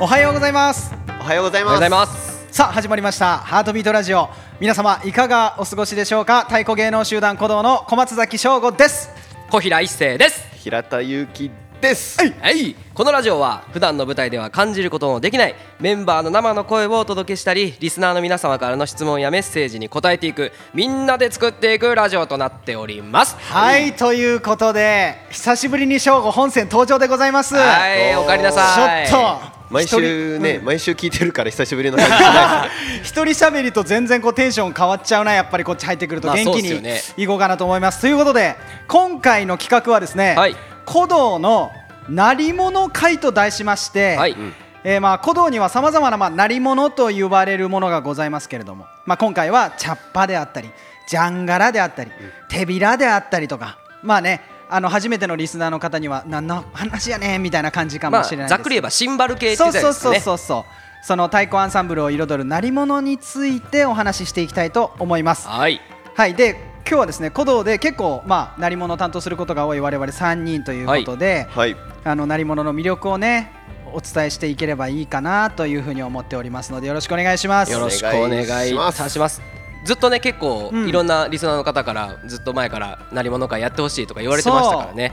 おはようございます。おはようございます。おはようございます。さあ始まりました。ハートビートラジオ。皆様いかがお過ごしでしょうか？太鼓芸能集団鼓動の小松崎翔吾です。小平一生です。平田祐希です。はい。このラジオは普段の舞台では感じることのできないメンバーの生の声をお届けしたりリスナーの皆様からの質問やメッセージに答えていくみんなで作っていくラジオとなっております。はい。ということで久しぶりに翔吾本線登場でございます。はい。おかえりなさい。ちょっと毎週ね、一人うん。毎週聞いてるから久しぶりの感じじゃない 一人喋りと全然こうテンション変わっちゃうなやっぱりこっち入ってくるとまあ元気にいこうかなと思います、ということで今回の企画はですね、はい。鼓動の鳴り物会と題しまして、はい。えーまあ鼓動にはさまざまなまあ鳴り物と呼ばれるものがございますけれども、まあ、今回はチャッパであったりジャンガラであったり、手びらであったりとかまあねあの初めてのリスナーの方には何の話やねんみたいな感じかまあもしれないです。ざっくり言えばシンバル系ってそうそうそうそうそう。その太鼓アンサンブルを彩る鳴り物についてお話ししていきたいと思います。はい。はい。で今日はですね鼓動で結構まあ鳴り物を担当することが多い我々3人ということで、はい。あの鳴り物の魅力をねお伝えしていければいいかなというふうに思っておりますのでよろしくお願いします。よろしくお願いいたしますずっとね結構うん。いろんなリスナーの方からずっと前から鳴り物会やってほしいとか言われてましたからね。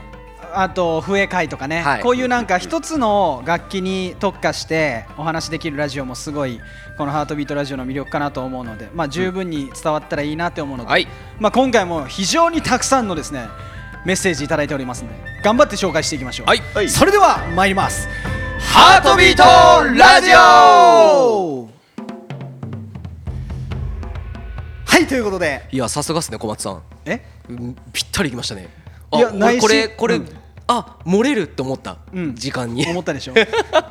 あと笛会とかね、はい。こういうなんか一つの楽器に特化してお話できるラジオもすごいこの「ハートビートラジオ」の魅力かなと思うので、まあ、十分に伝わったらいいなって思うので、はい。まあ、今回も非常にたくさんのですねメッセージいただいておりますので頑張って紹介していきましょう、はい。はい。それでは参ります。ハートビートラジオはいということで。いやさすがっすね小松さん。え？うんぴったりきましたね。いやあ俺内心。これこれ、うん。あ漏れるって思った、うん。時間に。思ったでしょ。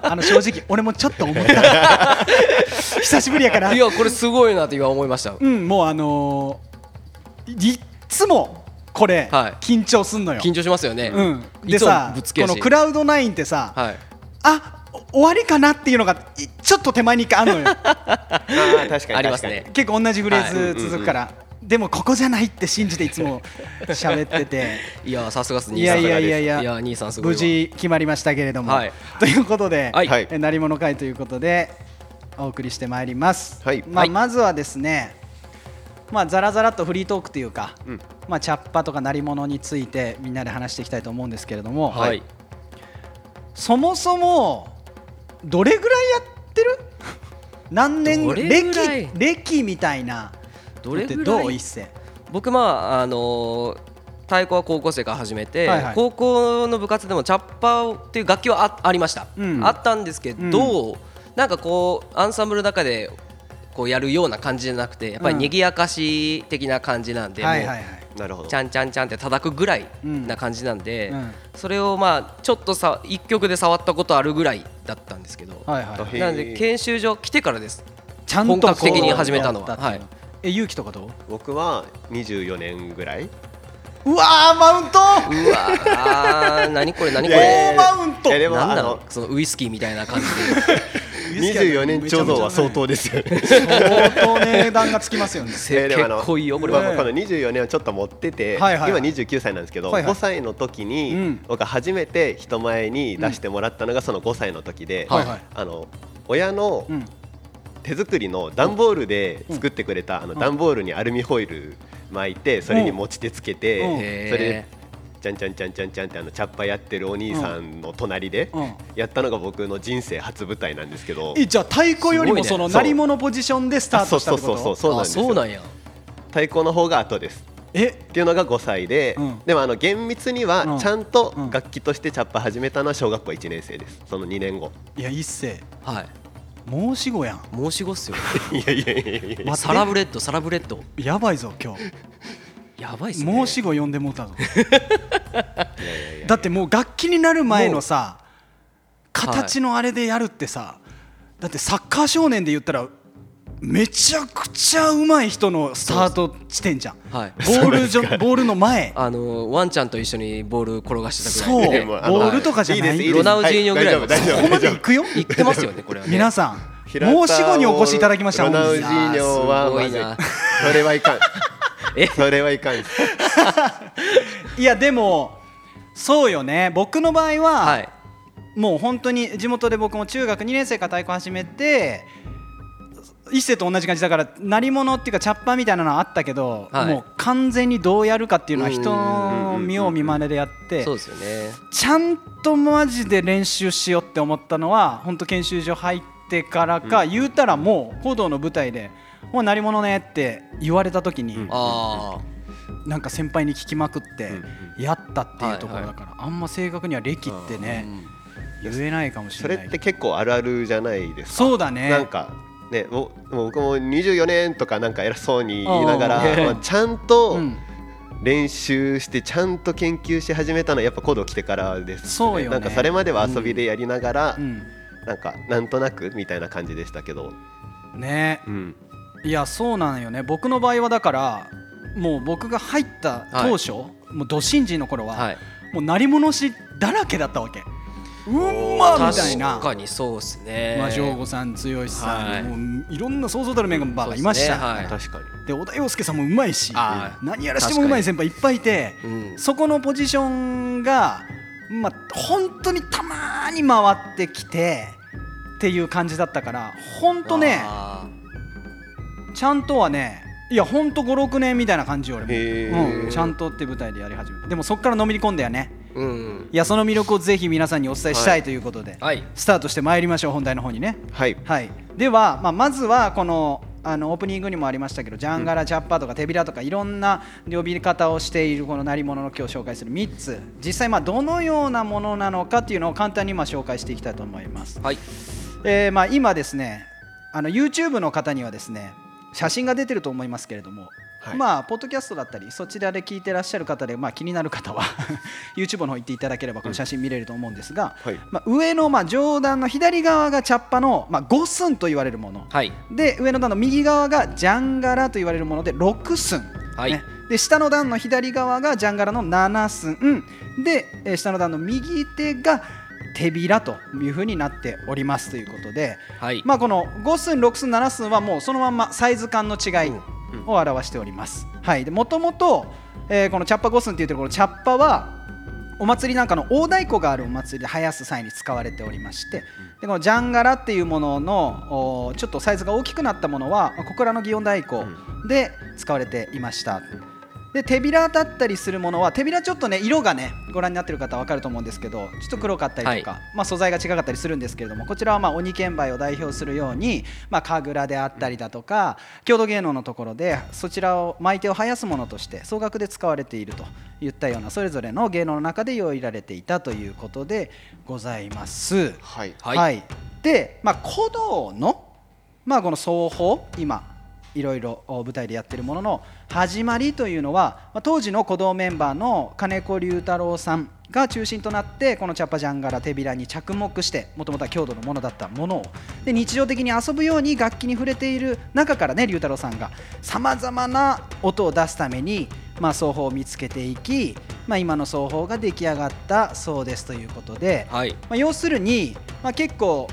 あの正直 俺もちょっと思った。久しぶりやから。いやこれすごいなって今思いました。うんもうあのーいっつもこれ、はい。緊張すんのよ。緊張しますよね、うん、でさこのクラウドナインってさ、はい。あお終わりかなっていうのがいちょっと手前に一回あるのよ。確かにありますね。確か結構同じフレーズはい。続くから、でもここじゃないって信じていつも喋ってて。いやさすがっす。いやいやいやいいやや兄さんすごいわ。無事決まりましたけれども、はい。ということで、はい。はい。え鳴り物会ということでお送りしてまいります、はい。まあ、はい。まずはですねまあザラザラっとフリートークというか、うん。まあ、チャッパとか鳴り物についてみんなで話していきたいと思うんですけれども、はい。そもそもどれぐらいやってる？何年？歴？歴みたいな。どれぐらい？どう？一世僕まああのー太鼓は高校生から始めて、はいはい。高校の部活でもチャッパーっていう楽器はあありました、うん。あったんですけど、なんかこうアンサンブルの中でこうやるような感じじゃなくてやっぱりうん賑やかし的な感じなんで、もうはいはいはい。になるほど。ちゃんちゃんちゃんって叩くぐらいな感じなんで、うん。それをまあちょっとさ一曲で触ったことあるぐらいだったんですけど、はいはいなので研修所来てからです。ちゃんと本格的に始めたのは。はい。え勇気とかどう？僕は24年ぐらい。うわーマウント！うわあー何これ何これ。大マウント！いやでもなんなあののそのウイスキーみたいな感じ 24年ちょうどは相当ですよね。相当値段がつきますよね。結構いいよこれはまあこの24年をちょっと持ってて、はいはい。はい今29歳なんですけど、はいはい。5歳の時に、うん。僕は初めて人前に出してもらったのがその5歳の時で、はいはい。あの親のうん。手作りの段ボールで作ってくれた、あの段ボールにアルミホイル巻いてそれに持ち手つけて、うん。それへでちゃんちゃんちゃんちゃんちゃんってあのチャッパやってるお兄さんの隣でうんやったのが僕の人生初舞台なんですけど、えじゃあ太鼓よりもその鳴り物ポジションでスタートしたってことそうそうそうそうあそうなんや太鼓の方が後ですえっていうのが5歳で、うんでもあの厳密にはちゃんと楽器としてチャッパ始めたのは小学校1年生ですその2年後いや一世はい申し子やん申し子っすよいやいやいやいやサラブレッドサラブレッドやばいぞ今日やばいっすね。申し子呼んでもうたぞ。だってもう楽器になる前のさ形のあれでやるってさ、だってサッカー少年で言ったらめちゃくちゃうまい人のスタート地点じゃん。はい。ボールじょボールの前。あのワンちゃんと一緒にボール転がしてたそうぐらい。で、でもあのボールとかじゃない。ですです。ロナウジーニョぐらいの。は大丈夫ここまで行くよ？言ってますよねこれはね。皆さん申し子にお越しいただきました。ロナウジーニョはまずいそれはいかん。え それはいかん いやでもそうよね。僕の場合は、はい。もう本当に地元で僕も中学2年生から太鼓始めて一世と同じ感じだから鳴り物っていうかチャッパーみたいなのはあったけど、はい。もう完全にどうやるかっていうのは人うんの見よう見まねでやってちゃんとマジで練習しようって思ったのは本当研修所入ってからか、言うたらもう報道の舞台で「もう鳴り物ね」って言われた時に、うん。あなんか先輩に聞きまくってうんやったっていうところだから、あんま正確には歴ってあ、ねうん言えないかもしそれれない。って結構あるあるじゃないですか。そうだね。なんかねもうもう僕も24年とかなんか偉そうに言いながら、ちゃんとうん。練習してちゃんと研究し始めたのはやっぱコード来てからです、そうよね。なんかそれまでは遊びでやりながら、うん。なんかなんとなくみたいな感じでしたけど、ね。うん、いやそうなんよね。僕の場合はだからもう僕が入った当初、もうど新人の頃は、はい。もう鳴り物師だらけだったわけ。うんまみたいな。確かにそうですね。まあ、省吾さん強しさん、はい。もういろんな想像たるメンバーがいました、ね。はい。確かに。で小田洋介さんもうまいし何やらしてもうまい先輩いっぱいいて、うん。そこのポジションがまあ本当にたまに回ってきてっていう感じだったから本当ねあちゃんとはねいや本当56年みたいな感じよ俺も、うん、ちゃんとって舞台でやり始めて。でもそこからのめり込んだよね。ーうん。いやその魅力をぜひ皆さんにお伝えしたいということで、はい。スタートしてまいりましょう本題の方にね。はい。はい、では、まあ、まずはこのあのオープニングにもありましたけどジャンガラ、チャッパーとか手びらとかいろんな呼び方をしているこの鳴り物の今日紹介する3つ。実際まあどのようなものなのかっていうのを簡単にまあ紹介していきたいと思います、はい。えーまあ、今ですねあの YouTube の方にはですね写真が出てると思いますけれども、はい。まあポッドキャストだったりそちらで聞いてらっしゃる方で、まあ、気になる方は YouTube の方行っていただければこの写真見れると思うんですが、はい。まあ、上のまあ上段の左側がチャッパの、まあ、5寸と言われるもの。はい。で上の段の右側がジャンガラと言われるもので6寸、はい。ね、で下の段の左側がジャンガラの7寸。でえー下の段の右手が手びらというふうになっておりますということで、はい。まあ、この5寸6寸7寸はもうそのまんまサイズ感の違いうん。を表しております。はい、でもともと、えーこのチャッパ5寸っていうところチャッパはお祭りなんかの大太鼓があるお祭りで生やす際に使われておりましてでこのジャンガラっていうもののおちょっとサイズが大きくなったものは小倉の祇園太鼓で使われていました。で手びらだったりするものは手びらちょっとね色がねご覧になってる方は分かると思うんですけどちょっと黒かったりとか、まあ、素材が違かったりするんですけれどもこちらはまあ鬼剣梅を代表するように、まあ、神楽であったりだとか郷土芸能のところでそちらを巻いてを生やすものとして総額で使われているといったようなそれぞれの芸能の中で用いられていたということでございます。はい。はい。で、まあ、古道の、まあ、この奏法今いろいろ舞台でやってるものの始まりというのは、まあ、当時の鼓動メンバーの金子龍太郎さんが中心となってこのチャッパジャンガラ手びらに着目してもともとは郷土のものだったものを。で日常的に遊ぶように楽器に触れている中からね龍太郎さんがさまざまな音を出すために、まあ、奏法を見つけていき、まあ、今の奏法が出来上がったそうですということで、はい。まあ、要するに、まあ、結構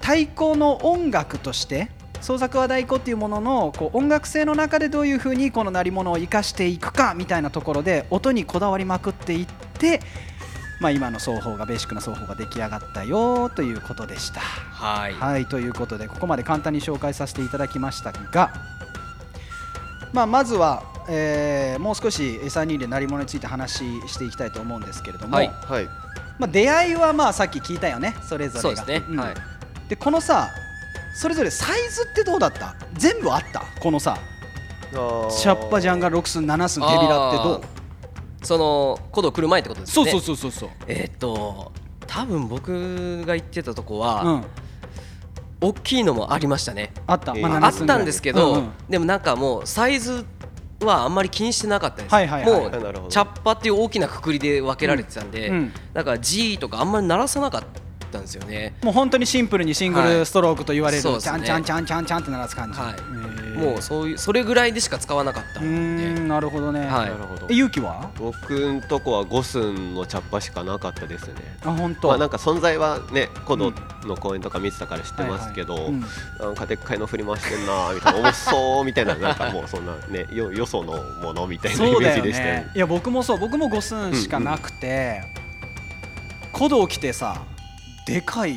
太鼓の音楽として創作和太鼓っていうもののこう音楽性の中でどういうふうにこの鳴り物を生かしていくかみたいなところで音にこだわりまくっていって、まあ、今の奏法がベーシックな奏法が出来上がったよということでした。はい。はいということでここまで簡単に紹介させていただきましたが、まあ、まずは、えーもう少し3人で鳴り物について話していきたいと思うんですけれども、はい。はい。まあ、出会いはまあさっき聞いたよねそれぞれが。そうですね、うん。はい。でこのさそれぞれサイズってどうだった？全部あった？このさシャッパジャンが6寸7寸手びらってどう？その古道来る前ってことですね。そうそうそうそうそう。えーっと多分僕が行ってたとこは、うん。大きいのもありましたね。あった、えーまあ7寸ぐらいったんですけど、うんうん。でもなんかもうサイズはあんまり気にしてなかったです、はいはいはい。もうチャッパっていう大きなくくりで分けられてたんで、うんうん。だから G とかあんまり鳴らさなかったんですよね。もう本当にシンプルにシングルストロークと言われる、はいね。ちゃんちゃんちゃんちゃんちゃんって鳴らす感じ、はいもうそういうそれぐらいでしか使わなかったんなるほどね、はいなるほどえ勇気は僕んとこは5寸のチャッパしかなかったですねあ本当、まあなんか存在はね古道の公演とか見てたから知ってますけど、はいはいうんなんかでっかいの振り回してんなみたいな重そうみたいななんかもうそんなねよよそのものみたいなイメージでしたよねいや僕もそう僕も5寸しかなくて、古道来てさでかい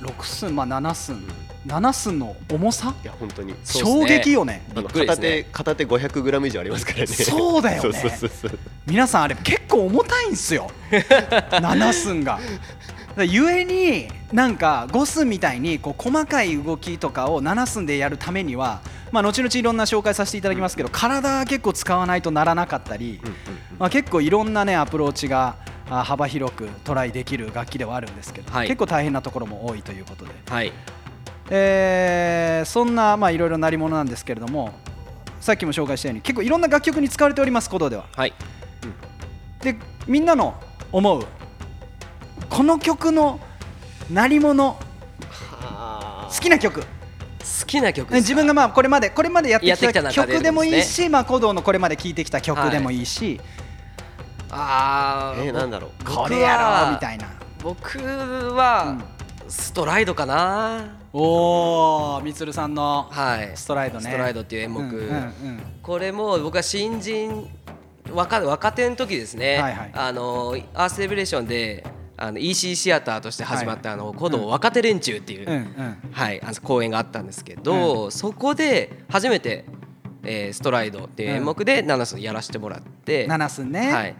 6寸まあ7寸。7寸の重さ？いや本当に。ね。衝撃よね。片手片手500グラム以上ありますからね。そうだよね。そうそうそうそう。皆さんあれ結構重たいんすよ。7寸が。だゆえになんか5寸みたいにこう細かい動きとかを7寸でやるためには、まあ、後々いろんな紹介させていただきますけど体結構使わないとならなかったり、まあ、結構いろんなねアプローチがあ幅広くトライできる楽器ではあるんですけど、はい。結構大変なところも多いということで、はい。えーそんなまあいろいろなりものなんですけれどもさっきも紹介したように結構いろんな楽曲に使われております鼓動では。はい。でみんなの思うこの曲の鳴り物好きな曲。好きな曲ね自分がまあこれまでこれまでやってきた曲でもいいでし、まあ鼓動のこれまで聴いてきた曲でもいいし、あーえー、なんだろう。これやろうみたいな。僕はストライドかな。おおみつるさんのはい。ストライドね。ストライドっていう演目、うんうんうん。これも僕は新人若若手の時ですね、はいはい。あのアースレベレーションであの EC シアターとして始まった、はい。あの鼓動若手連中っていう、うんうん。はい、あの公演があったんですけど、そこで初めて、えーストライドっていう演目でナナスやらせてもらって、7寸ね、はい、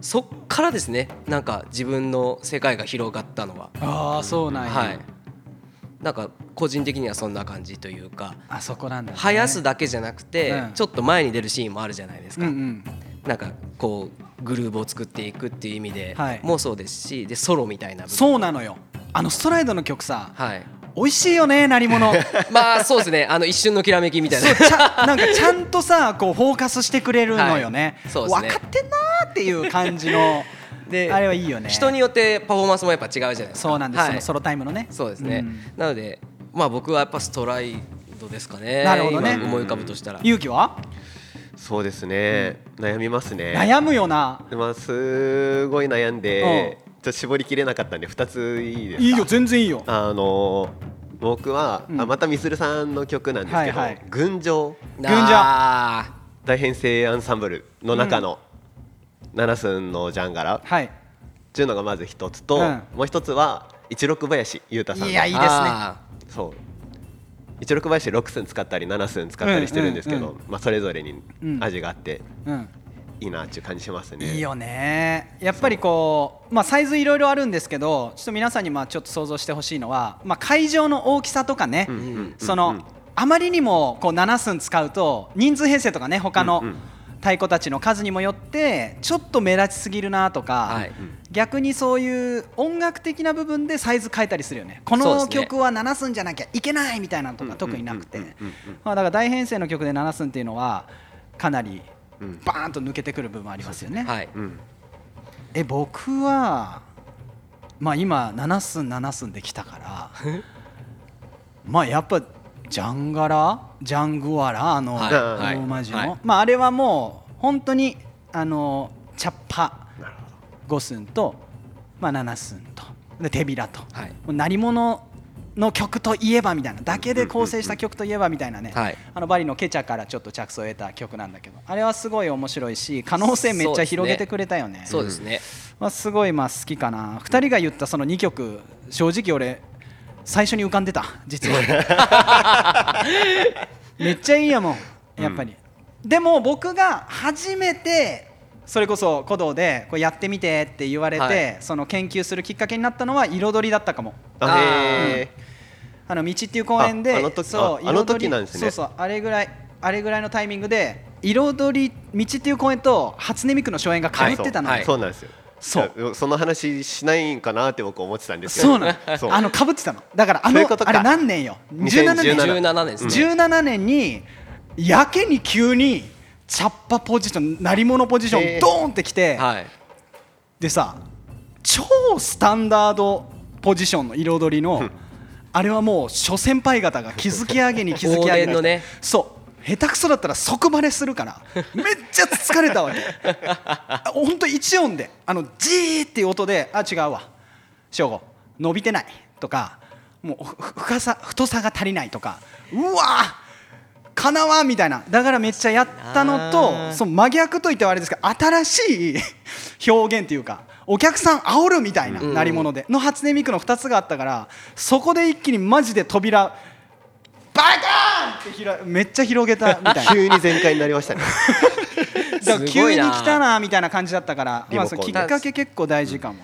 そっからですねなんか自分の世界が広がったのは、ああそうなんや、はい、なんか個人的にはそんな感じというかあそこなんだ、ね、生やすだけじゃなくて、うん。ちょっと前に出るシーンもあるじゃないですか、うんうん。なんかこうグルーブを作っていくっていう意味ではい。もそうですしでソロみたいなそうなのよ。あのストライドの曲さはい美味しいよね鳴り物。まあそうですね。あの一瞬のきらめきみたいな。そうちゃなんかちゃんとさこうフォーカスしてくれるのよね,、はい。そうですね。分かってんなーっていう感じの。であれはいいよね。人によってパフォーマンスもやっぱ違うじゃないですか。そうなんです、はい。そのソロタイムのね。そうですね、ん。なのでまあ僕はやっぱストライドですかね。なるほどね。今思い浮かぶとしたら。勇気は、そうですね、悩みますね。悩むよな。まあすごい悩んで、ちょっと絞りきれなかったんで2ついいですか？いいよ全然いいよ。あの僕は、うん。あまたみするさんの曲なんですけど「はいはい。群青。群青。あ大編成アンサンブル」の中の7寸のジャンガラ。っはい。ていうのがまず一つと、うん。もう一つは一六林裕太さんの。いやいいーですね。あそう。一六林6寸使ったり7寸使ったりしてるんですけど、うんうん。まあ、それぞれにうん。味があって。うんいいなっていう感じしますね。いいよね。やっぱりこうまあサイズいろいろあるんですけどちょっと皆さんにまあちょっと想像してほしいのは、まあ、会場の大きさとかね、うんうんその、うん。あまりにもこう7寸使うと人数編成とかね他のうんうん。太鼓たちの数にもよってちょっと目立ちすぎるなとか、はい。逆にそういう音楽的な部分でサイズ変えたりするよね。この曲は7寸じゃなきゃいけないみたいなのとか特になくて。だから大編成の曲で7寸っていうのはかなりうんバーンと抜けてくる部分ありますよね。え僕はまあ今7寸7寸できたから まあやっぱジャンガラジャングワラあのローマ字の、はい。まああれはもう本当にあのチャッパなるほ5寸と、まあ、7寸とで手びらと、はい。もう鳴り物の曲といえばみたいなだけで構成した曲といえばみたいなね、はい。あのバリのケチャからちょっと着想を得た曲なんだけどあれはすごい面白いし可能性めっちゃ広げてくれたよね。そうですね。まあ、すごいまあ好きかな。2人が言ったその2曲正直俺最初に浮かんでた実は。めっちゃいいやもんやっぱり、でも僕が初めてそれこそ鼓動でこうやってみてって言われて、はい。その研究するきっかけになったのは彩りだったかも。ああーへあの道っていう公園でああの時そうああの彩り時なんですね。そうそうあれぐらいあれぐらいのタイミングで彩り道っていう公園と初音ミクの初演がかぶってたのよ、はい。そうなんですよ。そう。その話しないんかなって僕思ってたんですけどそうなの。そう。あのかぶってたの。だからあのあれ何年よ？17年2017 17年ですね。17年にやけに急にチャッパポジション鳴り物ポジショへー。ンドーンってきて、はい。でさ超スタンダードポジションの彩りのあれはもう諸先輩方が築き上げに築き上げのね。そう下手くそだったら即バレするから めっちゃ疲れたわけ。本当一音であのジーっていう音であ違うわ。省吾伸びてないとかもうふ深さ太さが足りないとかうわかなわんみたいな。だからめっちゃやったのあとー。その真逆といってはあれですけど新しい 表現っていうかお客さん煽るみたいなうん。鳴り物での初音ミクの2つがあったからそこで一気にマジで扉バカーンってひらめっちゃ広げたみたいな。急に全開になりましたね。急に来たなみたいな感じだったから、まあ、きっかけ結構大事かも、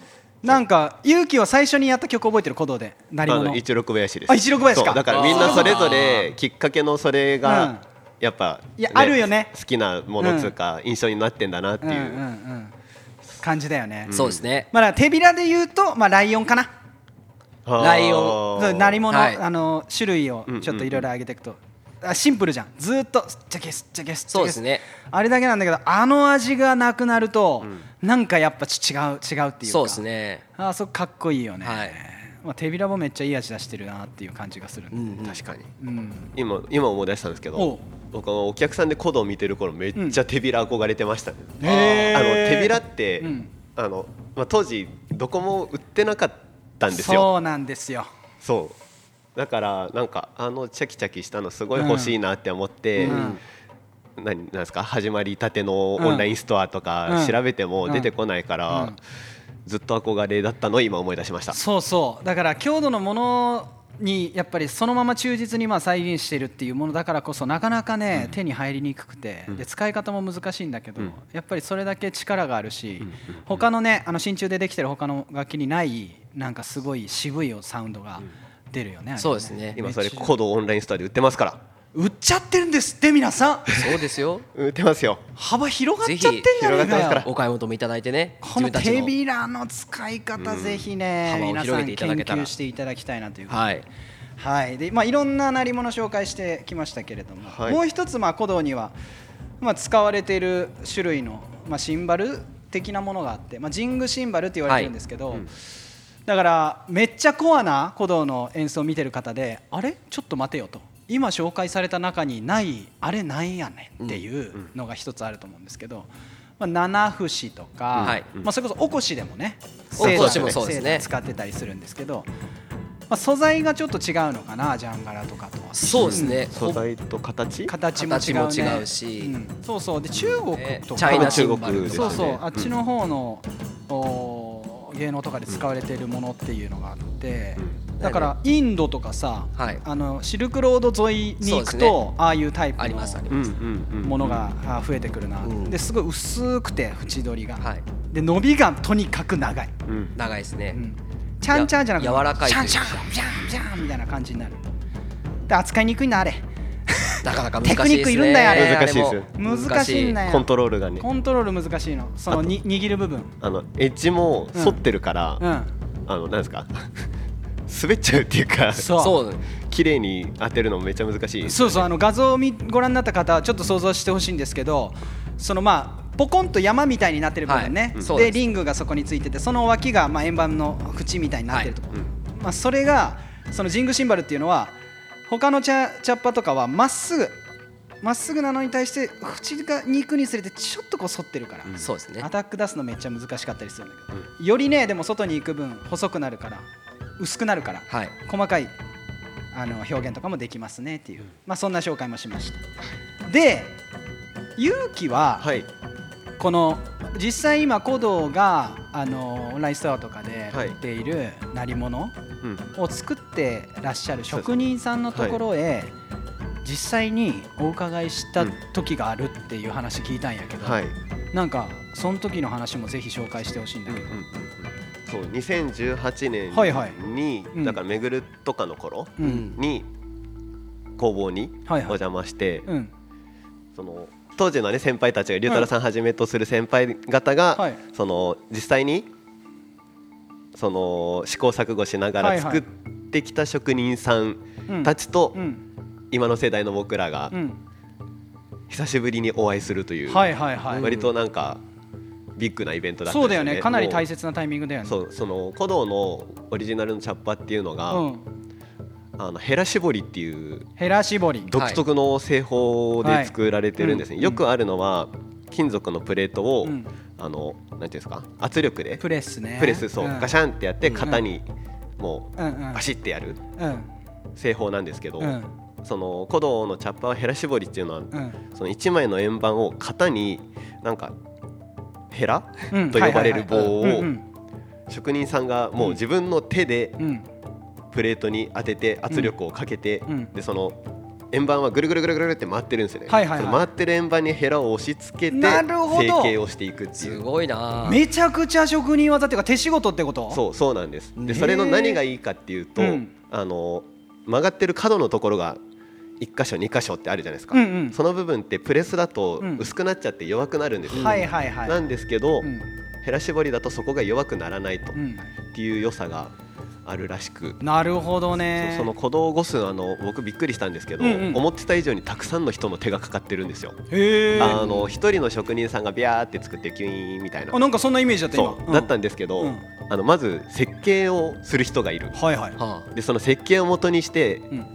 なんか勇気は最初にやった曲覚えてる鼓動で鳴り物。一六林です。あ一六林か。だからみんなそれぞれきっかけのそれうん。がやっぱいやあるよね。好きなものつうか印象になってんだなっていう。うんうんうん。感じだよね、そうですね。まあ、手びらで言うと、まあ、ライオンかな。はあ。ライオそう鳴り物、はい。あの種類をちょっといろいろ上げていくと、あシンプルじゃん。ずーっとすっちゃけすっちゃけすっちゃけそうですね。あれだけなんだけどあの味がなくなると、なんかやっぱち違う違うっていうか。そうですね。あそこかっこいいよね、はい。まあ、手びらもめっちゃいい味出してるなっていう感じがする、うんうん。確かに。うん。今今思い出したんですけど僕はお客さんで古道を見てる頃めっちゃ手びら憧れてましたね、へー。あの手びらって、うん。あのまあ、当時どこも売ってなかったんですよ。そうなんですよ。そう。だからなんかあのチャキチャキしたのすごい欲しいなって思って、うん何なんですか？始まりたてのオンラインストアとうん。か調べても出てこないから、うん。ずっと憧れだったの？を今思い出しました。そうそう。だから郷土のものにやっぱりそのまま忠実にまあ再現してるっていうものだからこそなかなかね、手に入りにくくて、で使い方も難しいんだけど、うん。やっぱりそれだけ力があるし、他のねあの真鍮でできてる他の楽器にないなんかすごい渋いサウンドが出るよね,そうですね。今それコードオンラインストアで売ってますから売っちゃってるんですって皆さん。そうですよ。売ってますよ。幅広がっちゃってんじゃないかぜひ広がってますから。よお買い求めいただいてね。この手びらの使い方、ぜひね幅を皆さん広げていただ研けたら。究していただきたいなというはい。はい。でまあ、いろんな鳴り物紹介してきましたけれども、はい。もう一つ、まあ、古道には、まあ、使われている種類の、まあ、シンバル的なものがあって、まあ、ジングシンバルって言われてるんですけど、うん。だからめっちゃコアな古道の演奏を見てる方であれ？ちょっと待てよと今紹介された中にないあれなんやねんっていうのが一つあると思うんですけど、まあ、七節とか、はい。まあ、それこそおこしでもねおこしセーターもそうですね。使ってたりするんですけど、まあ、素材がちょっと違うのかなジャンガラとかとは。そうですね。素材と形？形も違う,、ね、形も違うし。うん。そうそう。で中国ねとか、チャイナ中国そうそう、あっちうんの方の、お芸能とかで使われているものっていうのがあって、だからインドとかさ、はい。あのシルクロード沿いに行くと、ああいうタイプありますありのものがあ増えてくるな、うん。ですごい薄くて縁取りが、はい。で伸びがとにかく長い、うん。長いですね。うん、チャンチャンじゃなくてや柔らかいシャンシャンビャンビャンみたいな感じになる。で扱いにくいんだあれなかなか難しいですね。テクニックいるんだよあれ。難しいですあれも難しいんだよ。コントロールがね。コントロール難しいの。そのに握る部分。あのエッジも反ってるから、うん。あのなんですか？滑っちゃうっていうかそう。そう。綺麗に当てるのめっちゃ難しいですそうそうあの画像を見ご覧になった方はちょっと想像してほしいんですけどそのまあポコンと山みたいになってる部分ね、はい。うでリングがそこについててその脇がまあ円盤の縁みたいになってるとこ。ろ、うん。まあ、それがそのジングシンバルっていうのは他のチャチャッパとかはまっすぐまっすぐなのに対して縁が肉にすれてちょっとこう反ってるから、そうですね。アタック出すのめっちゃ難しかったりするんだけど、よりねでも外に行く分細くなるから薄くなるからはい。細かいあの表現とかもできますねっていう、まあ、そんな紹介もしました。で勇気ははい。この実際今古道があのオンラインストアとかではい売っている鳴り物うんを作ってらっしゃる職人さんのところへ実際にお伺いした時があるっていう話聞いたんやけど、はい。なんかその時の話もぜひ紹介してほしいんだけど、そう2018年に、はいはい。うん。だからめぐるとかの頃に工房にお邪魔して、うん。その当時のね先輩たちが龍太郎さんはじめとする先輩方が、はい。その実際にその試行錯誤しながら作ってきた職人さんうん。たちと、うん。今の世代の僕らがうん。久しぶりにお会いするという、はいはいはい、割となんかビッグなイベントだったんそうですよね。だよね。かなり大も切なタイミングだよね。うそうその古道のオリジナルのチャッパっていうのが、うん、あのヘラ絞りっていうヘラ絞り。独特の製法で作られてるんですね、はいよくあるのは金属のプレートを、うん。あのなんていうんですか圧力でプレスね。プレスそう、ん。ガシャンってやって型にもうバシッてやるうん。製法なんですけど、うん。その古道のチャッパーヘラ絞りっていうのは、うん。その1枚の円盤を型になんかヘラうん。と呼ばれる棒を職人さんがもう自分の手でうんプレートに当てて圧力をかけて、うん。でその円盤はぐるぐるぐるぐるって回ってるんですよね、はいはいはい。回ってる円盤にヘラを押し付けて成形をしていくっていすうごいな。めちゃくちゃ職人技っていうか手仕事ってこと？そうそうなんです。でそれの何がいいかっていうと、うん。あの曲がってる角のところが1箇所2箇所ってあるじゃないですか、うんうん。その部分ってプレスだとうん。薄くなっちゃって弱くなるんですよ、はいはいはい。なんですけど、うん。ヘラ絞りだとそこが弱くならないとっうん。ていう良さがあるらしく、なるほどね。その鼓動を起こすあの僕びっくりしたんですけど、うんうん。思ってた以上にたくさんの人の手がかかってるんですよ。へえあの一人の職人さんがビャーって作ってキュイーンみたいな。あなんかそんなイメージだった今。そう、だったんですけど、うん。あのまず設計をする人がいる。はいはい。はでその設計を元にしてうん。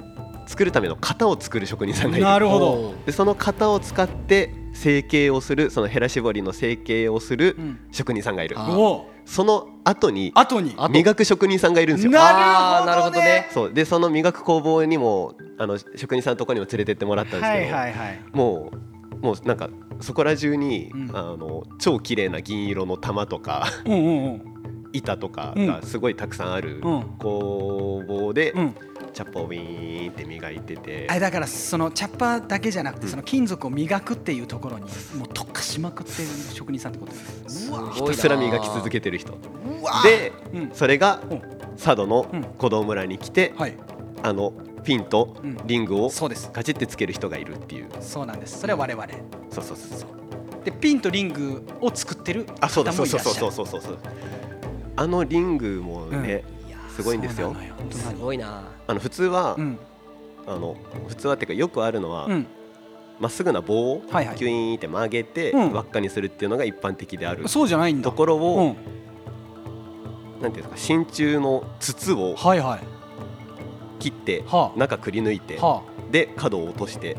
作るための型を作る職人さんがいる。なるほど。でその型を使って成形をするそのヘラ絞りの成形をするうん。職人さんがいる、あおその後に後に。磨く職人さんがいるんですよ。なあーなるほどね。そう。でその磨く工房にもあの職人さんのところにも連れてってもらったんですはいけど、はいはいもうもうなんかそこら中に、うん。あの超綺麗な銀色の玉とかうんうんうん。板とかうん。がすごいたくさんあるうん。工房で、うんチャッパをウィーンって磨いてて。あれだからそのチャッパーだけじゃなくてその金属を磨くっていうところにもう特化しまくってる職人さんってことですうわすごいな。ひたすら磨き続けてる人うわで、うん。それがうん。佐渡のうん。鼓動村に来て、はい。あのピンとうん。リングをそうです。ガチってつける人がいるっていう。そうなんです。それは我々。そうそうそうそう。でピンとリングを作ってるあそうだ。方そうそうもいらっしゃるそうそうそうそう。あのリングもね、すごいんですよ。すにごいな。あの普通は、うん。あの普通はっていうかよくあるのはうん。ま、っすぐな棒をはいはい。キュイーンって曲げてうん。輪っかにするっていうのが一般的である。そうじゃないんだ。ところうを、ん。なんていうんですか真鍮の筒をはいはい。切ってはあ。中くり抜いてはあ。で角を落として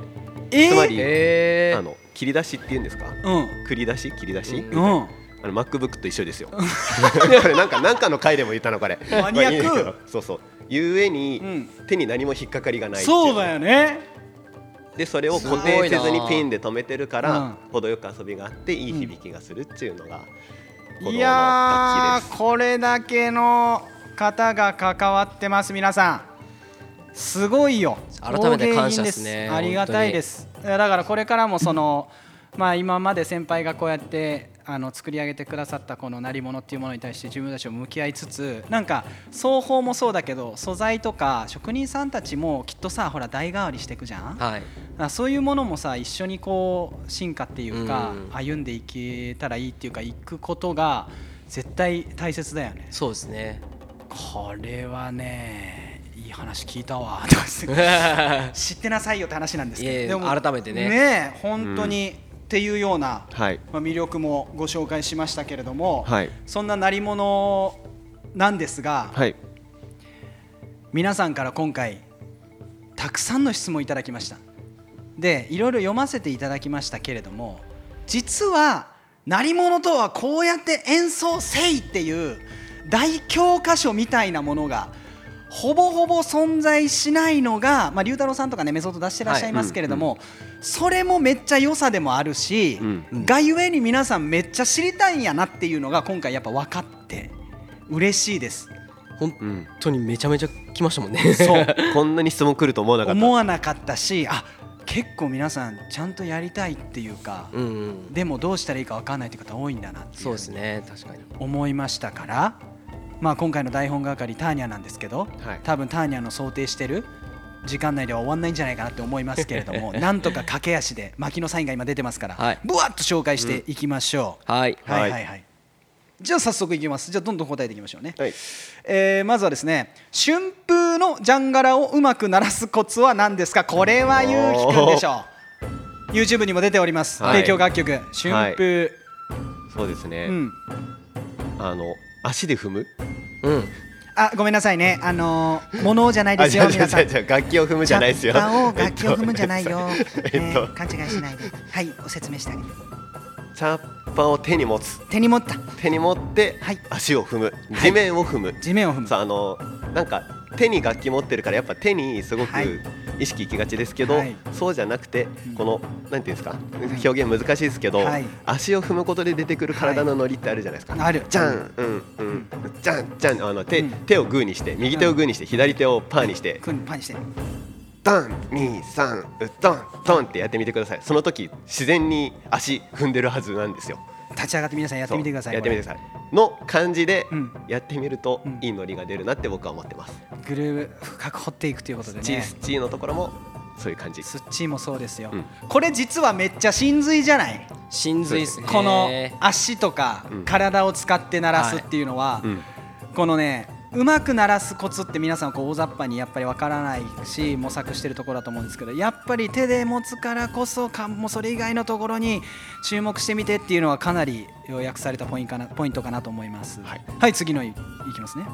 えー。つまりへあの切り出しっていうんですか？うん。繰り出し？切り出し、うんうんあの MacBook と一緒ですよ。これなんかなんかの回でも言ったのこれ。マニアック。まあそうそう。ゆえに、うん。手に何も引っかかりがないそうだよね。でそれを固定せずにピンで留めてるから、うん。程よく遊びがあっていい響きがするっていうのが、このいやこれだけの方が関わってます皆さん。すごいよ。改めて感謝っすありがたいです。だからこれからもその まあ今まで先輩がこうやってあの作り上げてくださったこの鳴り物っていうものに対して自分たちも向き合いつつなんか双方もそうだけど素材とか職人さんたちもきっとさほら代替わりしていくじゃん?はい。そういうものもさ一緒にこう進化っていうかうん。歩んでいけたらいいっていうか行くことが絶対大切だよね。そうですね。これはねいい話聞いたわ。知ってなさいよって話なんですけど。でも改めてね。ね本当にっていうような、はい。まあ、魅力もご紹介しましたけれども、はい。そんな鳴り物なんですが、はい。皆さんから今回たくさんの質問いただきました。でいろいろ読ませていただきましたけれども実は鳴り物とはこうやって演奏せいっていう大教科書みたいなものがほぼほぼ存在しないのが、まあ、龍太郎さんとかねメソッド出してらっしゃいますけれども、それもめっちゃ良さでもあるし、うんがゆえに皆さんめっちゃ知りたいんやなっていうのが今回やっぱ分かって嬉しいです。本うん、当にめちゃめちゃ来ましたもんね。そう。こんなに質問来ると思わなかった。思わなかったしあ結構皆さんちゃんとやりたいっていうか、うんうん。でもどうしたらいいか分かんないという方多いんだなっていうそうですね確かに。思いましたから、まあ、今回の台本係ターニャなんですけど、はい。多分ターニャの想定してる時間内では終わんないんじゃないかなって思いますけれども なんとか駆け足で牧野サインが今出てますから、はい。ぶわっと紹介していきましょう、はい。はいはいははい。じゃあ早速いきます。じゃあどんどん答えていきましょうね、はい。えーまずはですね春風のジャンガラをうまく鳴らすコツは何ですか？これはゆうきくんでしょう。YouTube にも出ております、はい。提供楽曲春風、そうですね、うん。あの足で踏む？うん。あごめんなさいね。あのー、物じゃないですよあ皆さん。違う違う違う楽器を踏むじゃないですよ。楽器を踏むんじゃないよ、えっとね勘違いしないで。はいお説明してあげて。チャッパを手に持つ。手に持った。手に持ってはい。足を踏む。はい。地面を踏む、地面を踏む。さああのなんか手に楽器持ってるからやっぱ手にすごくはい。意識いきがちですけど、はい。そうじゃなくてこのなんていうんですか表現難しいですけど、はい。足を踏むことで出てくる体のノリってあるじゃないですか。ある。じゃん。うんうん。じゃんじゃんあの手,、うん。手をグーにして右手をグーにして左手をパーにしてパンにして。ドン二三ドンドンってやってみてください。その時自然に足踏んでるはずなんですよ立ち上がって皆さんやってみてくださいやってみてください。の感じでうん。やってみるとうん。いいノリが出るなって僕は思ってます、グルーブ深く掘っていくということでね。スチーのところもそういう感じ。スッチーもそうですよ、うん。これ実はめっちゃ真髄じゃない？真髄ですね。この足とかうん。体を使って鳴らすっていうのは、うん。このねうまく鳴らすコツって皆さんこう大雑把にやっぱりわからないし模索してるところだと思うんですけどやっぱり手で持つからこそかもうそれ以外のところに注目してみてっていうのはかなり要約されたポイントかなポイントかなと思います。はい、次のいいきますね。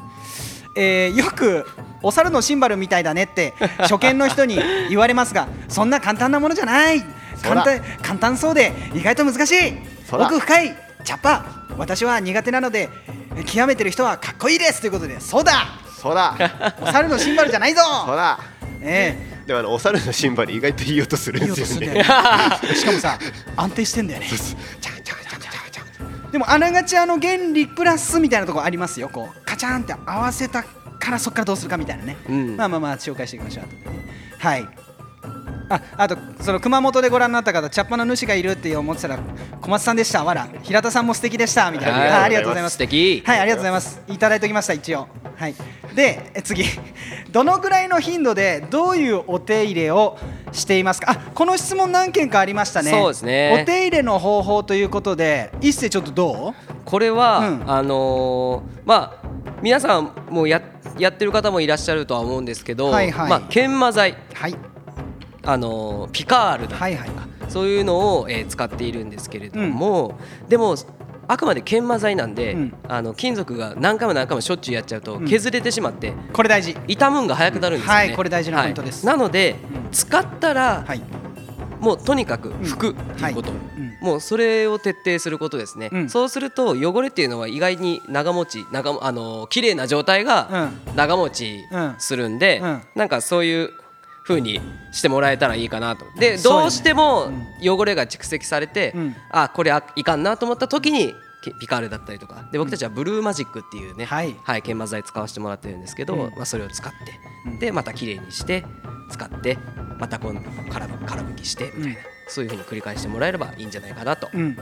えーよくお猿のシンバルみたいだねって初見の人に言われますが そんな簡単なものじゃない。簡単簡単そうで意外と難しい。奥深い。チャッパ私は苦手なので極めてる人はかっこいいですということでそうだ。そうだ。お猿のシンバルじゃないぞ。そうだ。えでもあのお猿のシンバル意外といい音するんですよね。しかもさ安定してんだよね。でもあながちあの原理プラスみたいなところありますよ。こうカチャンって合わせたからそこからどうするかみたいなね、うん。まあまあまあ紹介していきましょう後でね。はいああとその熊本でご覧になった方チャッパの主がいるって思ってたら小松さんでした。わら。平田さんも素敵でした。みたいな、はい。あありがとうございます。素敵。はいありがとうございます。いただいておきました一応。はい。でえ次。どのくらいの頻度でどういうお手入れをしていますか？あこの質問何件かありましたね。そうですね。お手入れの方法ということで一世ちょっとどう？これは、うん。あのーまあ皆さんもうややってる方もいらっしゃるとは思うんですけど、はいはい。まあ研磨剤。はいあのーピカールだはいはい。そういうのを、えー使っているんですけれども、でもあくまで研磨剤なんで、うん。あの金属が何回も何回もしょっちゅうやっちゃうとうん。削れてしまって、これ大事。傷むんが早くなるんですよね、はいこれ大事なポイントです。はいなので、うん。使ったら、はい。もうとにかく拭くっていうこと、もうそれを徹底することですね、うん。そうすると汚れっていうのは意外に長持ち長もあの綺麗な状態がう長持ちうんするんで、うん。なんかそういう風にしてもらえたらいいかなと。でどうしても汚れが蓄積されて、うん。あこれあいかんなと思った時にけピカールだったりとか。で僕たちはブルーマジックっていうね、はい研磨剤使わせてもらってるんですけど、うん。まあ、それを使って、うん。でまた綺麗にして使ってまた今度空空拭きしてみたいな、うんそういう風に繰り返してもらえればいいんじゃないかなとうん。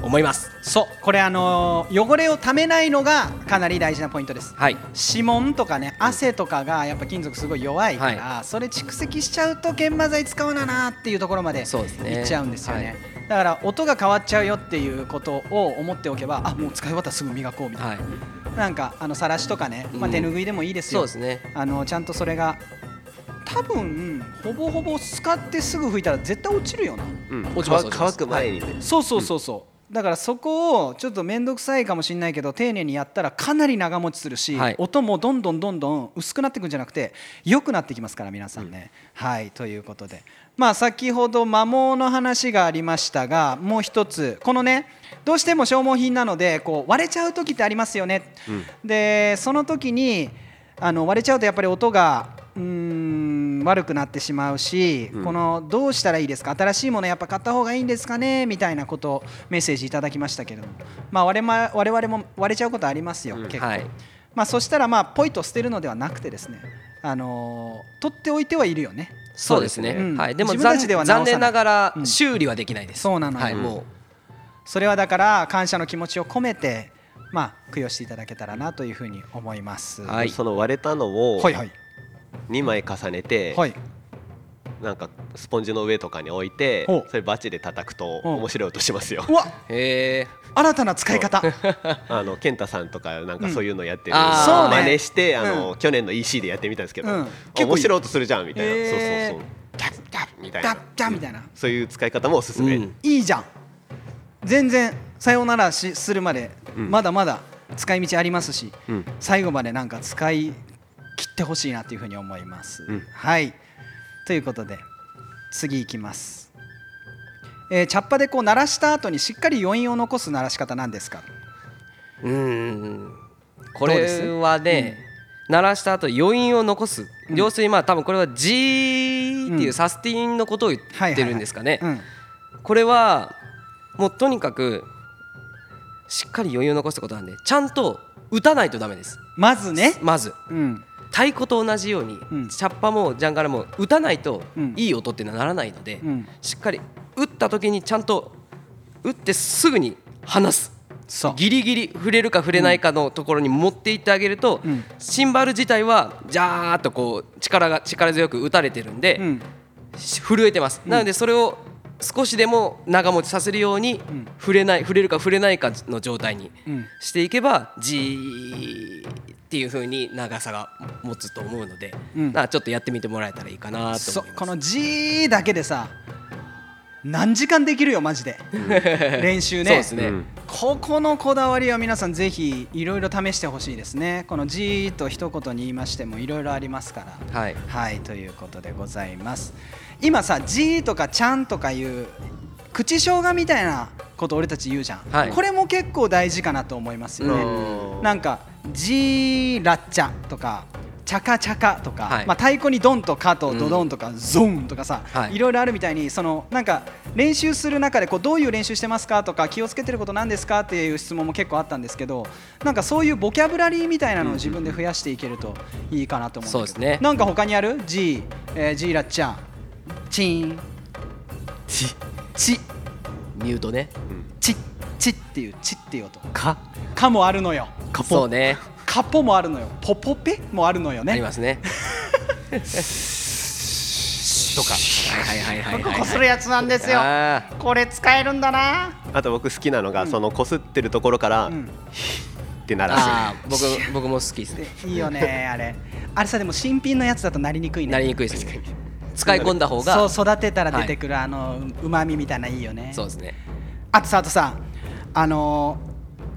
思います。そう。これあのー汚れをためないのがかなり大事なポイントです。はい。指紋とかね汗とかがやっぱ金属すごい弱いから、それ蓄積しちゃうと研磨剤使わななっていうところまでそうですね。いっちゃうんですよね。はい。だから音が変わっちゃうよっていうことを思っておけばあもう使い終わったらすぐ磨こうみたいな、はい。なんかあの晒しとかね、まあ、うん。手拭いでもいいですよ、そうですね。あのちゃんとそれが多分ほぼほぼ使ってすぐ拭いたら絶対落ちるよな。うん。落ちます乾く前にね、そうそうそうそう、だからそこをちょっと面倒くさいかもしれないけど丁寧にやったらかなり長持ちするし、はい。音もどんどんどんどん薄くなっていくんじゃなくて良くなってきます。から皆さんね、はい。ということで。まあ先ほど摩耗の話がありましたがもう一つ。このねどうしても消耗品なのでこう割れちゃう時ってありますよね、でその時にあの割れちゃうとやっぱり音がうーん悪くなってしまうし、うん。このどうしたらいいですか？新しいものやっぱ買った方がいいんですかね？みたいなことをメッセージいただきましたけれども、まあ、我々我々も割れちゃうことありますよ、うん。結構、はい。まあ、そしたらまあポイと捨てるのではなくてですね、あのー取っておいてはいるよね。そうですね、うん。はい、でも自分たちでは直さない。残念ながらうん。修理はできないです、そうなのよ。はい、もそれはだから感謝の気持ちを込めてまあ供養していただけたらなというふうに思います。はい。その割れたのをはいはい2枚重ねて、はい。なんかスポンジの上とかに置いてそれバチで叩くとう。ん面白い音しますよ。うわ。うへえ新たな使い方。あの健太さんとかなんかそういうのやってる、うん。あーそうね。真似してあの、う去年の EC でやってみたんですけど、うん。面白い音するじゃんみたいな、そうそうそう。キャッキャッみたいな。ダッダッみたいな。そういう使い方もおすすめ、うん。いいじゃん。全然さようならしするまでうん。まだまだ使い道ありますし、うん。最後までなんか使い切ってほしいなというふうに思います、うん。はい。ということで次いきます、えー、茶っ葉でこう鳴らした後にしっかり余韻を残す鳴らし方なんですか？うーんこれはね、鳴らした後余韻を残す、うん。要するにまあ多分これは G っていうサスティンのことを言ってるんですかね。うん。これはもうとにかくしっかり余裕を残すことなんでちゃんと打たないとダメです。まずね。まず。うん太鼓と同じように、うん。チャッパもジャンガラも打たないとうん。いい音っていうのはならないので、うん。しっかり打った時にちゃんと打ってすぐに離す。ギリギリ触れるか触れないかのところに持っていってあげると、うん。シンバル自体はジャーっとこう力が力強く打たれてるんで、震えてます、なのでそれを少しでも長持ちさせるように、ん。触れない触れるか触れないかの状態にうん。していけばじーっていう風に長さが持つと思うので、うん。ちょっとやってみてもらえたらいいかなとそ思います。この G だけでさ何時間できるよマジで。練習ね。そうですね、うん。ここのこだわりは皆さんぜひいろいろ試してほしいですね。この G と一言に言いましてもいろいろありますから。はい。はいということでございます。今さ G とかちゃんとかいう口生姜みたいなこと俺たち言うじゃん、はい。これも結構大事かなと思いますよね、うん。なんか G ラッチャとかチャカチャカとか、はい。まあ、太鼓にドンとカとドドンとかゾンとかさ、はい。いろいろあるみたいにそのなんか練習する中でこうどういう練習してますかとか気をつけてることなんですかっていう質問も結構あったんですけどなんかそういうボキャブラリーみたいなのを自分で増やしていけるといいかなと思うんですね。なんか他にある ?G、えー、G ラッチャチーン。チ。チ。ミュートね。チチっていうチっていう音。か。カもあるのよ。そうね。カポもあるのよ。ポポペもあるのよね。ありますね。とか。はいはいはいはいはい。こするやつなんですよ。あこれ使えるんだな。あと僕好きなのが、そのこすってるところから、ん。って鳴らす。僕僕も好きですね。でいいよねあれ。あれさでも新品のやつだとなりにくいね。なりにくいですね。使い込んだ方がそう育てたら出てくる、あのうまみみたいないいよね。そうですね。あとさあとさあの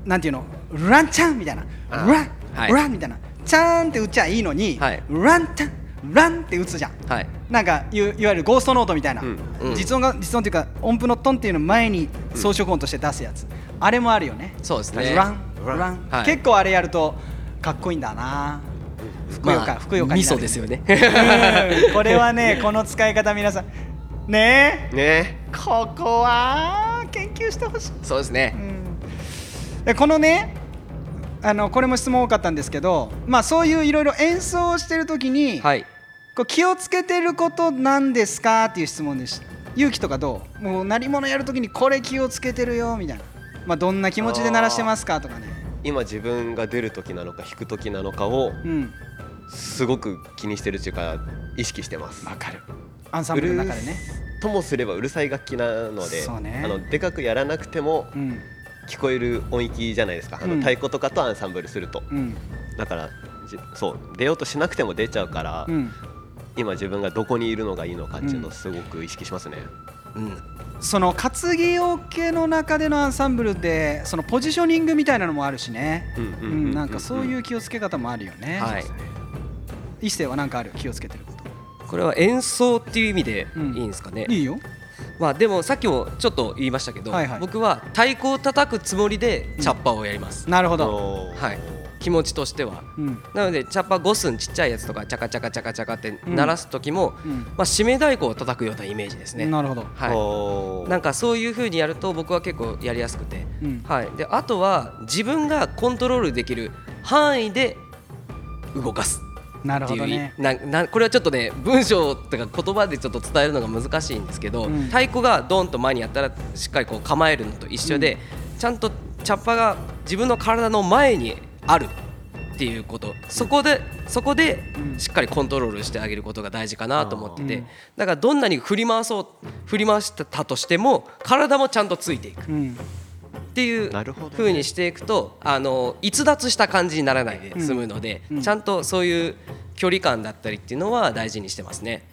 ーなんていうの？ランチャンみたいな。ラン、はい。ランみたいな。チャーンって打っちゃいいのに、はい。ランチャンランって打つじゃん。はい。なんかいわゆるゴーストノートみたいな、うんうん。実音が実音っていうか音符のトンっていうのを前に装飾音として出すやつ、あれもあるよね。そうですね。ランラン、はい。結構あれやるとかっこいいんだな。ふくよか、まあふくよか味噌ですよね。うん。これはねこの使い方皆さん。ねえ。ねここは研究してほしい、そうですね。うん。でこのねあのこれも質問多かったんですけど、まあ、そういういろいろ演奏をしてる時に、はい。こう気をつけてることなんですかっていう質問でした。勇気とかどう？もう鳴り物やるときにこれ気をつけてるよみたいな、まあ、どんな気持ちで鳴らしてますかとかね。今自分が出る時なのか弾く時なのかをうん。すごく気にしてるっていうか意識してます。わかる。アンサンブルの中でねともすればうるさい楽器なのでね。あのでかくやらなくてもうん。聞こえる音域じゃないですか。あの、うん。太鼓とかとアンサンブルすると。うん。だからじそう出ようとしなくても出ちゃうから、うん。今自分がどこにいるのがいいのかっていうのをすごく意識しますね、うん。その担ぎ桶の中でのアンサンブルでそのポジショニングみたいなのもあるしね。なんかそういう気をつけ方もあるよね。はい。一世は何かある？気をつけてるこれは演奏っていう意味でうん。いいんですかね、いいよ。まあでもさっきもちょっと言いましたけど、はいはい。僕は太鼓を叩くつもりでチャッパーをやります、なるほど。はい。気持ちとしては。うん。なのでチャッパー5寸ちっちゃいやつとかチャカチャカチャカチャカって鳴らす時も、うん。まあ、締め太鼓を叩くようなイメージですね、なるほど。はい、なんかそういう風にやると僕は結構やりやすくて、うん。はい、であとは自分がコントロールできる範囲で動かすなるほどね。ななこれはちょっとね文章とか言葉でちょっと伝えるのが難しいんですけど、うん。太鼓がドンと前にやったらしっかりこう構えるのと一緒で、ちゃんとチャッパが自分の体の前にあるっていうこと。そこでそこでうん。しっかりコントロールしてあげることが大事かなと思ってて、うん。だからどんなに振り回そう振り回したとしても体もちゃんとついていく。うんっていうなるほどね。風にしていくとあの逸脱した感じにならないで済むので、うん。ちゃんとそういう距離感だったりっていうのは大事にしてますね。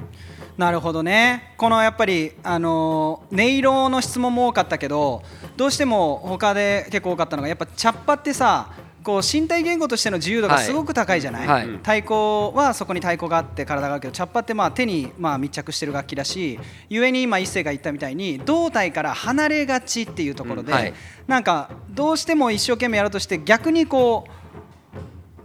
なるほどね。このやっぱりあのー音色の質問も多かったけどどうしても他で結構多かったのがやっぱチャッパってさこう身体言語としての自由度がはい。すごく高いじゃない、はい。太鼓はそこに太鼓があって体があるけどチャッパってまあ手にまあ密着してる楽器だし故に今一世が言ったみたいに胴体から離れがちっていうところで、うん。はい。なんかどうしても一生懸命やろうとして逆にこう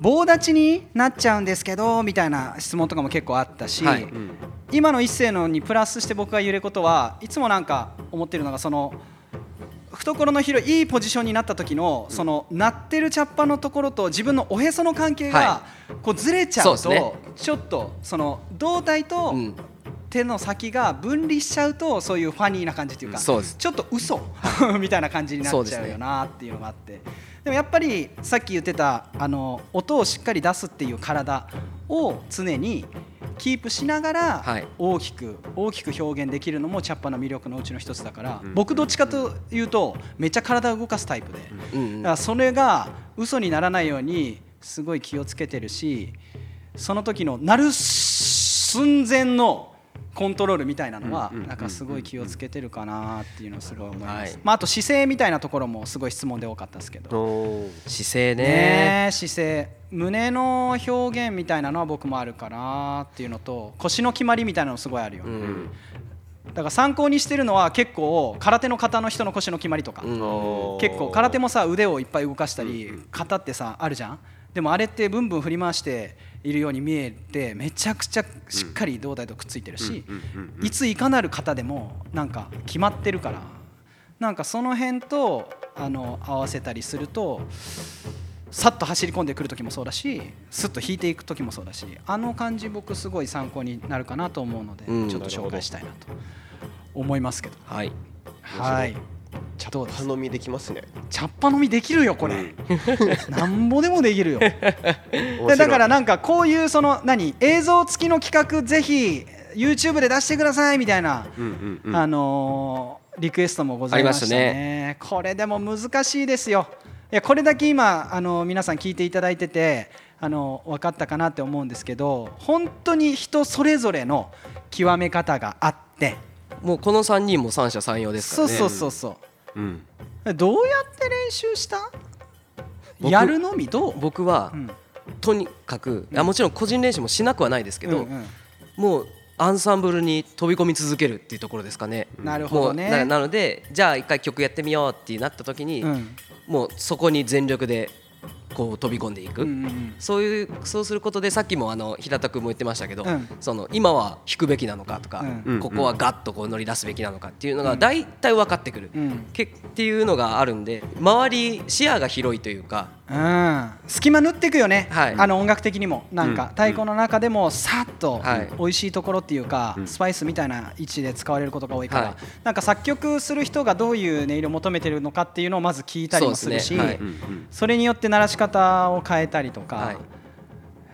棒立ちになっちゃうんですけどみたいな質問とかも結構あったし、はい。うん。今の一世のにプラスして僕が言えることはいつもなんか思ってるのがその懐の広いいいポジションになった時のその鳴ってる茶っ葉のところと自分のおへその関係がはこうずれちゃうとちょっとその胴体とうん手の先が分離しちゃうとそういうファニーな感じというかそうです。ちょっと嘘 みたいな感じになっちゃうよなっていうのがあってでもやっぱりさっき言ってたあの音をしっかり出すっていう体を常にキープしながらはい。大きく大きく表現できるのもチャッパの魅力のうちの一つだから僕どっちかというとめっちゃ体を動かすタイプでだからそれが嘘にならないようにすごい気をつけてるしその時のなる寸前のコントロールみたいなのはなんかすごい気をつけてるかなっていうのをすごい思います、はい。まあ、あと姿勢みたいなところもすごい質問で多かったですけど。姿勢ね。姿勢。胸の表現みたいなのは僕もあるかなっていうのと腰の決まりみたいなのすごいあるよ、うん。だから参考にしてるのは結構空手の方の人の腰の決まりとか、結構空手もさ腕をいっぱい動かしたり肩ってさあるじゃん。でもあれってブンブン振り回しているように見えてめちゃくちゃしっかり胴体とくっついてるしいついかなる方でもなんか決まってるからなんかその辺とあの合わせたりするとさっと走り込んでくる時もそうだしすっと引いていく時もそうだしあの感じ僕すごい参考になるかなと思うのでうん。ちょっと紹介したいなと思いますけど。はい。はい茶どうです葉飲みできますね。茶っ葉飲みできるよこれ、なんぼでもできるよ。だからなんかこういうその何映像付きの企画ぜひ YouTube で出してくださいみたいな、うんうんうん。あのーリクエストもございましたね。これでも難しいですよ。いやこれだけ今あの皆さん聞いていただいててあの分かったかなって思うんですけど本当に人それぞれの極め方があってもうこの3人も三者三様ですからね。そうそうそうそう。うん。どうやって練習した？僕やるのみ？どう、僕はうん。とにかくいやもちろん個人練習もしなくはないですけど、うんうん。もうアンサンブルに飛び込み続けるっていうところですかね。なるほどね。なのでじゃあ一回曲やってみようってなった時に、うん。もうそこに全力でこう飛び込んでいく、うんうんうん。そういうそうすることでさっきもあの平田君も言ってましたけど、うん。その今は弾くべきなのかとか、うん。ここはガッとこう乗り出すべきなのかっていうのが大体分かってくる、うん。けっていうのがあるんで周り視野が広いというかうん、隙間縫っていくよね、はい。あの音楽的にも。なんか、うん。太鼓の中でもさっとはい。美味しいところっていうか、うん。スパイスみたいな位置で使われることが多いから、はい。なんか作曲する人がどういう音色を求めてるのかっていうのをまず聞いたりもするしそ,、ね。はい。うんうんれによって鳴らし方を変えたりとか、はい。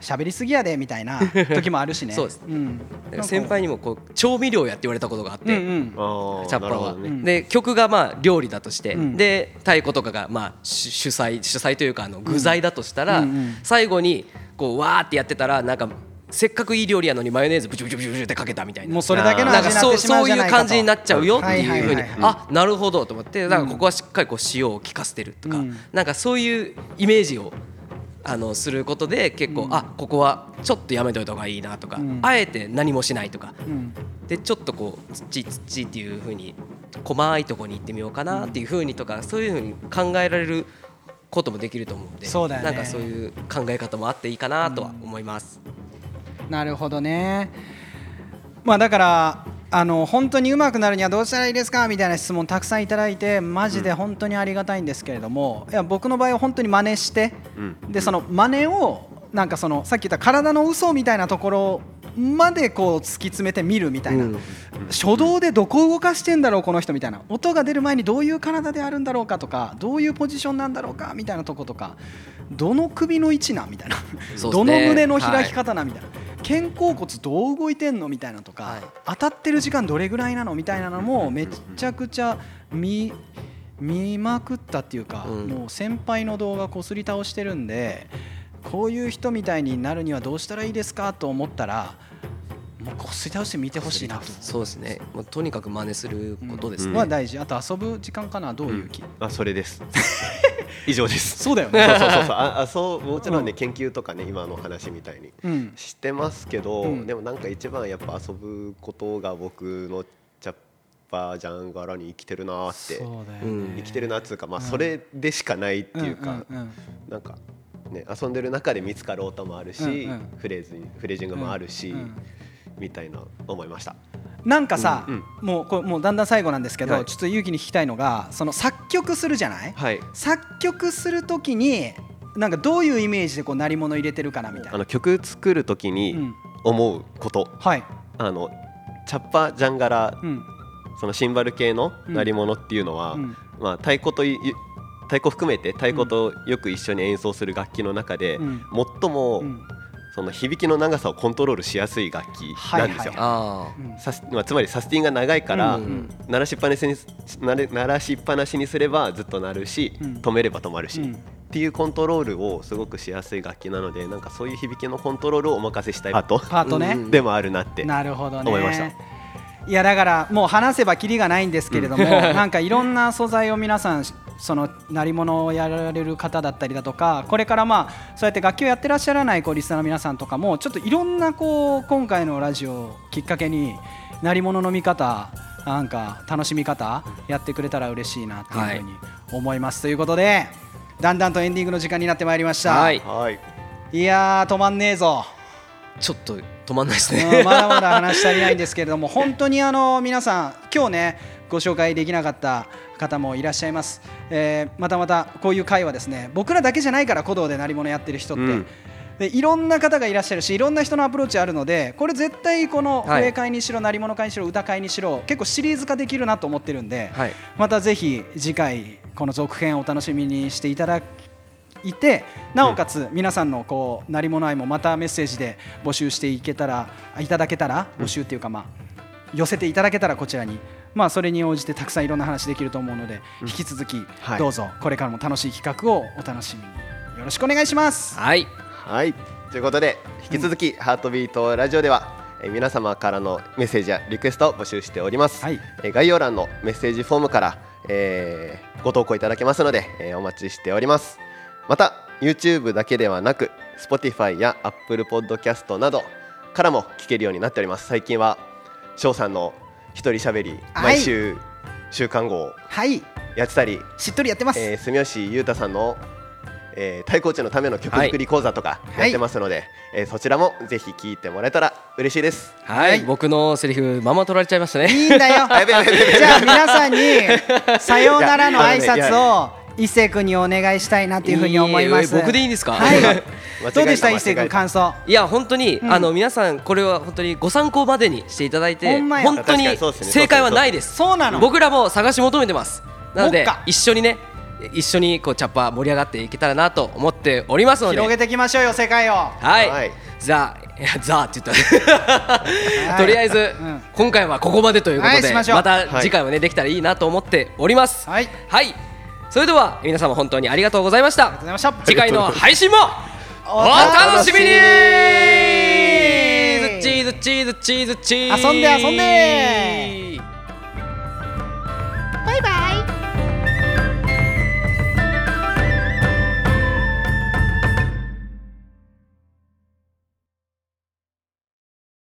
喋りすぎやでみたいな 時もあるしね。そうです。ん、だから先輩にもこう調味料やって言われたことがあって、うんうん。チャッパーは、ね。うん。で曲がまあ料理だとして、うん。で太鼓とかがまあ主主催主催というかあの具材だとしたら、うんうん。最後にこうわーってやってたらなんかせっかくいい料理やのにマヨネーズブチュブチュブチュブチュってかけたみたいなもうそれだけのなんかそう味になってしまうそういうじゃないかと感じになっちゃうよっていうふうにあなるほどと思ってだからここはしっかりこう塩を効かせてるとか、うんなんかそういうイメージをあのすることで結構、あここはちょっとやめといた方がいいなとか、うんあえて何もしないとかうんでちょっとこう土土っていう風に細いとこに行ってみようかなっていう風にとかそういう風に考えられることもできると思うんでそうだねなんかそういう考え方もあっていいかなとは思います。なるほどね。まあだからあの本当に上手くなるにはどうしたらいいですかみたいな質問たくさんいただいてマジで本当にありがたいんですけれども、いや僕の場合は本当に真似して、うん。でその真似をなんかそのさっき言った体の嘘みたいなところまでこう突き詰めて見るみたいな、うん。初動でどこ動かしてんだろうこの人みたいな。音が出る前にどういう体であるんだろうかとかどういうポジションなんだろうかみたいなとことかどの首の位置なんみたいな、どの胸の開き方なみたいな、肩甲骨どう動いてんのみたいなとか、はい。当たってる時間どれぐらいなのみたいなのもめちゃくちゃ見見まくったっていうか、うん。もう先輩の動画こすり倒してるんでこういう人みたいになるにはどうしたらいいですかと思ったらもうこすり倒して見てほしいなと。そうですね。もうとにかく真似することですね。は大事。あと遊ぶ時間かな。どういう気、あそれです 以上です。そうだよそうねそうそうそう。あ あそうもちろんね、うん研究とかね今の話みたいにうん。してますけど、うん。でもなんか一番やっぱ遊ぶことが僕のチャッパージャンガラに生きてるなーって。ね、うん生きてるなっつうかまあうんそれでしかないっていうか、うんうんうん。なんかね遊んでる中で見つかる音もあるし、うんうん。フレーズフレージングもあるし、うんみたいな思いました。なんかさ、うんもうこれもうだんだん最後なんですけど、はい。ちょっと勇気に聞きたいのがその作曲するじゃない、はい。作曲するときになんかどういうイメージでこう鳴り物入れてるかなみたいな。あの曲作る時うにん、思うこと、はい、あのチャッパジャンガラうん。そのシンバル系の鳴り物っていうのは、うん。まあ、太鼓とい太鼓含めて太鼓とよく一緒に演奏する楽器の中で、うん。最も、うんその響きの長さをコントロールしやすい楽器なんですよ。まあ、つまりサスティンが長いから、うんうん鳴らしっぱなしに鳴らしっぱなしにすればずっと鳴るし、うん。止めれば止まるし、うん。っていうコントロールをすごくしやすい楽器なのでなんかそういう響きのコントロールをお任せしたいパートパートね、うん。でもあるなってなるほどね。思いました。いやだからもう話せばきりがないんですけれども、なんかいろんな素材を皆さんその鳴り物をやられる方だったりだとかこれからまあそうやって楽器をやってらっしゃらないこうリスナーの皆さんとかもちょっといろんなこう今回のラジオをきっかけに鳴り物の見方なんか楽しみ方やってくれたら嬉しいなっていうふうに思います、ということでだんだんとエンディングの時間になってまいりました、はい。はいいやー止まんねえぞ。ちょっと止まんないですうんねまだまだ話し足りないんですけれども本当にあの皆さん今日ねご紹介できなかった方もいらっしゃいます、えーまたまたこういう会はですね僕らだけじゃないから古道で鳴り物やってる人って、うん。でいろんな方がいらっしゃるしいろんな人のアプローチあるのでこれ絶対このはい。笛会にしろ鳴り物会にしろ歌会にしろ結構シリーズ化できるなと思ってるんで、はい。またぜひ次回この続編をお楽しみにしていただいてなおかつ皆さんのこう鳴り物愛もまたメッセージで募集していけたらいただけたら募集っていうかまあ寄せていただけたらこちらにまあそれに応じてたくさんいろんな話できると思うので引き続きはい。どうぞこれからも楽しい企画をお楽しみに。よろしくお願いします。はい。はい。ということで引き続き、ハートビートラジオでは、えー皆様からのメッセージやリクエストを募集しております、はい。えー概要欄のメッセージフォームから、えーご投稿いただけますので、えーお待ちしております。また YouTube だけではなく Spotify や Apple Podcast などからも聞けるようになっております。最近は翔さんの一人喋りはい。毎週週刊号をはい。やってたり、しっとりやってます。えー住吉裕太さんの、えー、太鼓打ちのための曲作り講座とかやってますので、えーそちらもぜひ聞いてもらえたら嬉しいです。はい、はい。僕のセリフまま取られちゃいましたね。いいんだよ。じゃあ皆さんにさようならの挨拶を一星君にお願いしたいなっていうふうに思います。いいえ僕でいいんですか？はい。どうでした？間違え一星君感想。いや本当に、うん。あの皆さんこれは本当にご参考までにしていただいて本当に正解はないです。そうなの？僕らも探し求めてます。なので一緒にね一緒にこうチャッパー盛り上がっていけたらなと思っておりますので。広げていきましょうよ世界を。はい、はい。ザいやザって言った。とりあえず、うん。今回はここまでということで、はいしままた次回はね、できたらいいなと思っております。はい。はいそれでは皆様本当にありがとうございました。がとうございました。次回の配信もお楽しみに。チーズチーズチーズチー。ズ遊んで遊んで。バイバイ